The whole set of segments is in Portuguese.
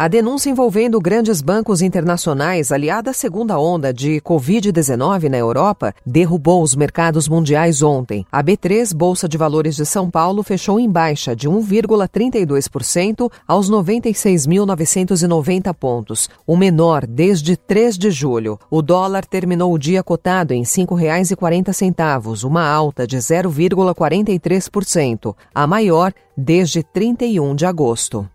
A denúncia envolvendo grandes bancos internacionais, aliada à segunda onda de Covid-19 na Europa, derrubou os mercados mundiais ontem. A B3, Bolsa de Valores de São Paulo, fechou em baixa de 1,32% aos 96.990 pontos, o menor desde 3 de julho. O dólar terminou o dia cotado em R$ 5,40, uma alta de 0,43%, a maior desde 31 de agosto.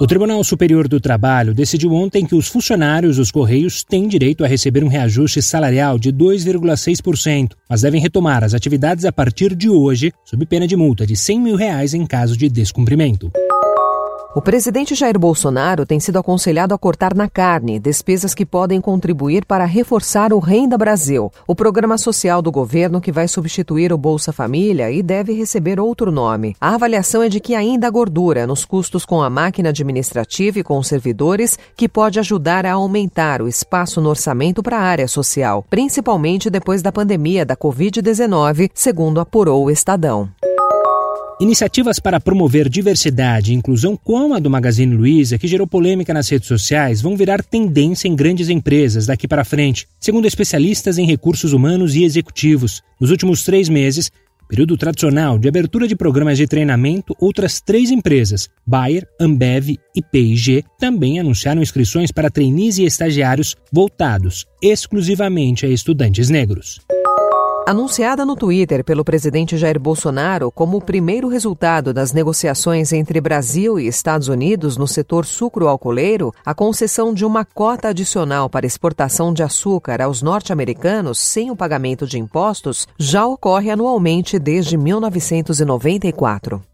O Tribunal Superior do Trabalho decidiu ontem que os funcionários dos Correios têm direito a receber um reajuste salarial de 2,6%, mas devem retomar as atividades a partir de hoje, sob pena de multa de 100 mil reais em caso de descumprimento. O presidente Jair Bolsonaro tem sido aconselhado a cortar na carne despesas que podem contribuir para reforçar o Renda Brasil, o programa social do governo que vai substituir o Bolsa Família e deve receber outro nome. A avaliação é de que ainda há gordura nos custos com a máquina administrativa e com os servidores, que pode ajudar a aumentar o espaço no orçamento para a área social, principalmente depois da pandemia da Covid-19, segundo apurou o Estadão. Iniciativas para promover diversidade e inclusão, como a do Magazine Luiza, que gerou polêmica nas redes sociais, vão virar tendência em grandes empresas daqui para frente, segundo especialistas em recursos humanos e executivos. Nos últimos três meses, período tradicional de abertura de programas de treinamento, outras três empresas, Bayer, Ambev e P&G, também anunciaram inscrições para trainees e estagiários voltados exclusivamente a estudantes negros. Anunciada no Twitter pelo presidente Jair Bolsonaro como o primeiro resultado das negociações entre Brasil e Estados Unidos no setor sucro-alcooleiro, a concessão de uma cota adicional para exportação de açúcar aos norte-americanos sem o pagamento de impostos já ocorre anualmente desde 1994.